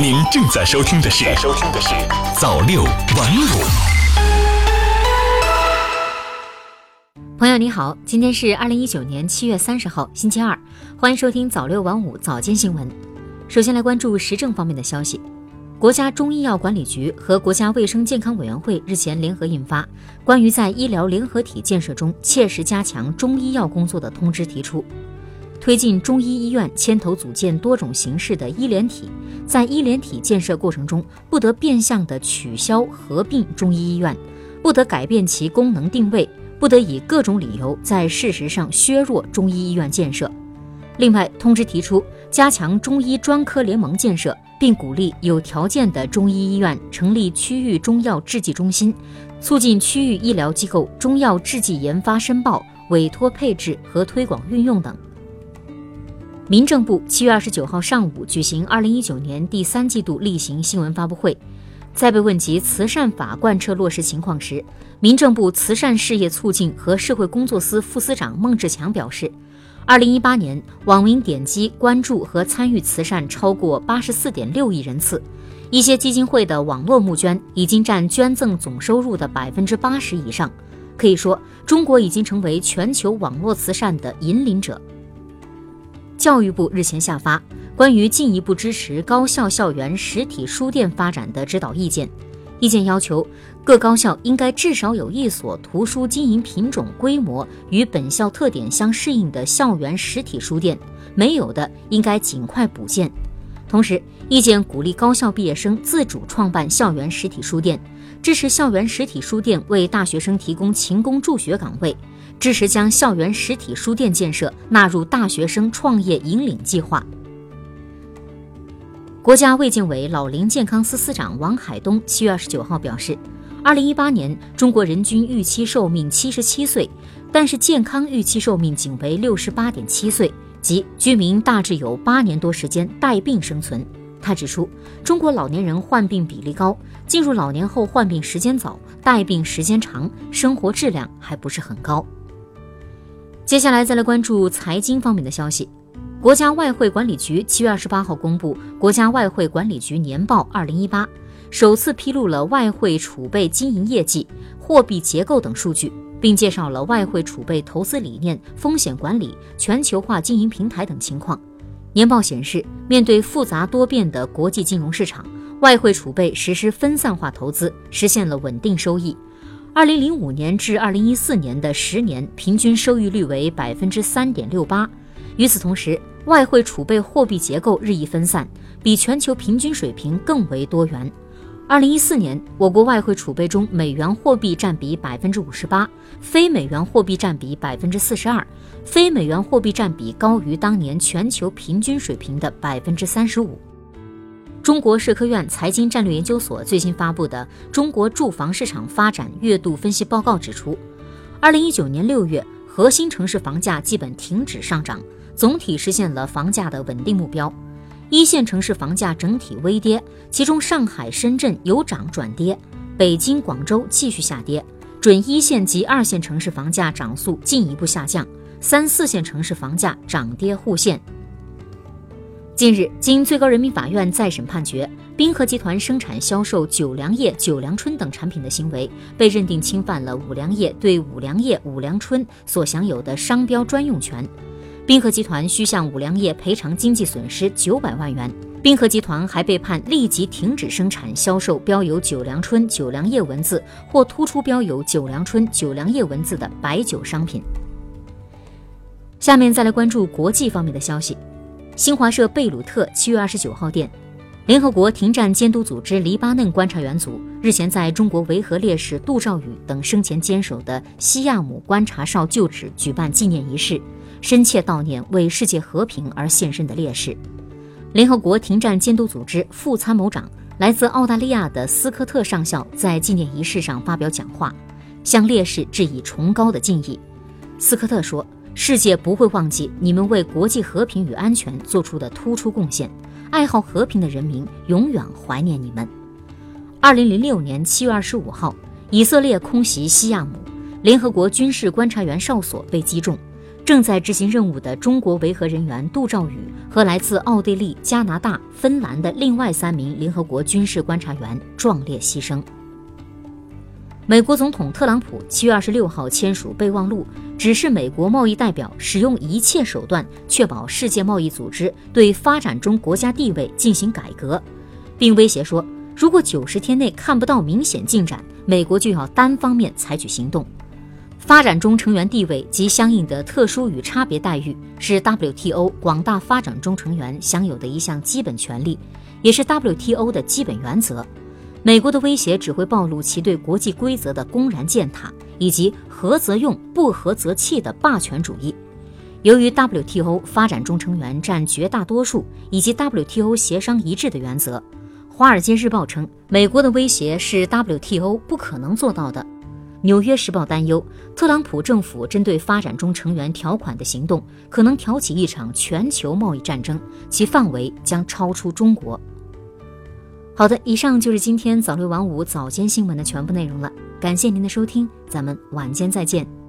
您正在收听的是《收听的是早六晚五》。朋友你好，今天是二零一九年七月三十号，星期二，欢迎收听早六晚五早间新闻。首先来关注时政方面的消息。国家中医药管理局和国家卫生健康委员会日前联合印发《关于在医疗联合体建设中切实加强中医药工作的通知》，提出推进中医医院牵头组建多种形式的医联体，在医联体建设过程中，不得变相的取消合并中医医院，不得改变其功能定位，不得以各种理由在事实上削弱中医医院建设。另外，通知提出加强中医专科联盟建设。并鼓励有条件的中医医院成立区域中药制剂中心，促进区域医疗机构中药制剂研发申报、委托配置和推广运用等。民政部七月二十九号上午举行二零一九年第三季度例行新闻发布会，在被问及慈善法贯彻落实情况时，民政部慈善事业促进和社会工作司副司长孟志强表示。二零一八年，网民点击、关注和参与慈善超过八十四点六亿人次，一些基金会的网络募捐已经占捐赠总收入的百分之八十以上。可以说，中国已经成为全球网络慈善的引领者。教育部日前下发关于进一步支持高校校园实体书店发展的指导意见。意见要求，各高校应该至少有一所图书经营品种、规模与本校特点相适应的校园实体书店，没有的应该尽快补建。同时，意见鼓励高校毕业生自主创办校园实体书店，支持校园实体书店为大学生提供勤工助学岗位，支持将校园实体书店建设纳入大学生创业引领计划。国家卫健委老龄健康司司长王海东七月二十九号表示，二零一八年中国人均预期寿命七十七岁，但是健康预期寿命仅为六十八点七岁，即居民大致有八年多时间带病生存。他指出，中国老年人患病比例高，进入老年后患病时间早，带病时间长，生活质量还不是很高。接下来再来关注财经方面的消息。国家外汇管理局七月二十八号公布《国家外汇管理局年报二零一八》，首次披露了外汇储备经营业绩、货币结构等数据，并介绍了外汇储备投资理念、风险管理、全球化经营平台等情况。年报显示，面对复杂多变的国际金融市场，外汇储备实施分散化投资，实现了稳定收益。二零零五年至二零一四年的十年平均收益率为百分之三点六八。与此同时，外汇储备货币结构日益分散，比全球平均水平更为多元。二零一四年，我国外汇储备中美元货币占比百分之五十八，非美元货币占比百分之四十二，非美元货币占比高于当年全球平均水平的百分之三十五。中国社科院财经战略研究所最新发布的《中国住房市场发展月度分析报告》指出，二零一九年六月，核心城市房价基本停止上涨。总体实现了房价的稳定目标，一线城市房价整体微跌，其中上海、深圳由涨转跌，北京、广州继续下跌，准一线及二线城市房价涨速进一步下降，三四线城市房价涨跌互现。近日，经最高人民法院再审判决，滨河集团生产销售九粮液、九粮春等产品的行为被认定侵犯了五粮液对五粮液、五粮春所享有的商标专用权。滨河集团需向五粮液赔偿经济损失九百万元。滨河集团还被判立即停止生产、销售标有“九粮春”“九粮液”文字或突出标有“九粮春”“九粮液”文字的白酒商品。下面再来关注国际方面的消息。新华社贝鲁特七月二十九号电，联合国停战监督组织黎巴嫩观察员组日前在中国维和烈士杜兆宇等生前坚守的西亚姆观察哨旧址举办纪念仪式。深切悼念为世界和平而献身的烈士。联合国停战监督组织副参谋长、来自澳大利亚的斯科特上校在纪念仪式上发表讲话，向烈士致以崇高的敬意。斯科特说：“世界不会忘记你们为国际和平与安全做出的突出贡献，爱好和平的人民永远怀念你们。”二零零六年七月二十五号，以色列空袭西亚姆，联合国军事观察员哨所被击中。正在执行任务的中国维和人员杜兆宇和来自奥地利、加拿大、芬兰的另外三名联合国军事观察员壮烈牺牲。美国总统特朗普七月二十六号签署备忘录，指示美国贸易代表使用一切手段确保世界贸易组织对发展中国家地位进行改革，并威胁说，如果九十天内看不到明显进展，美国就要单方面采取行动。发展中成员地位及相应的特殊与差别待遇是 WTO 广大发展中成员享有的一项基本权利，也是 WTO 的基本原则。美国的威胁只会暴露其对国际规则的公然践踏，以及合则用，不合则弃的霸权主义。由于 WTO 发展中成员占绝大多数，以及 WTO 协商一致的原则，《华尔街日报》称，美国的威胁是 WTO 不可能做到的。《纽约时报》担忧，特朗普政府针对发展中成员条款的行动可能挑起一场全球贸易战争，其范围将超出中国。好的，以上就是今天早六晚五早间新闻的全部内容了。感谢您的收听，咱们晚间再见。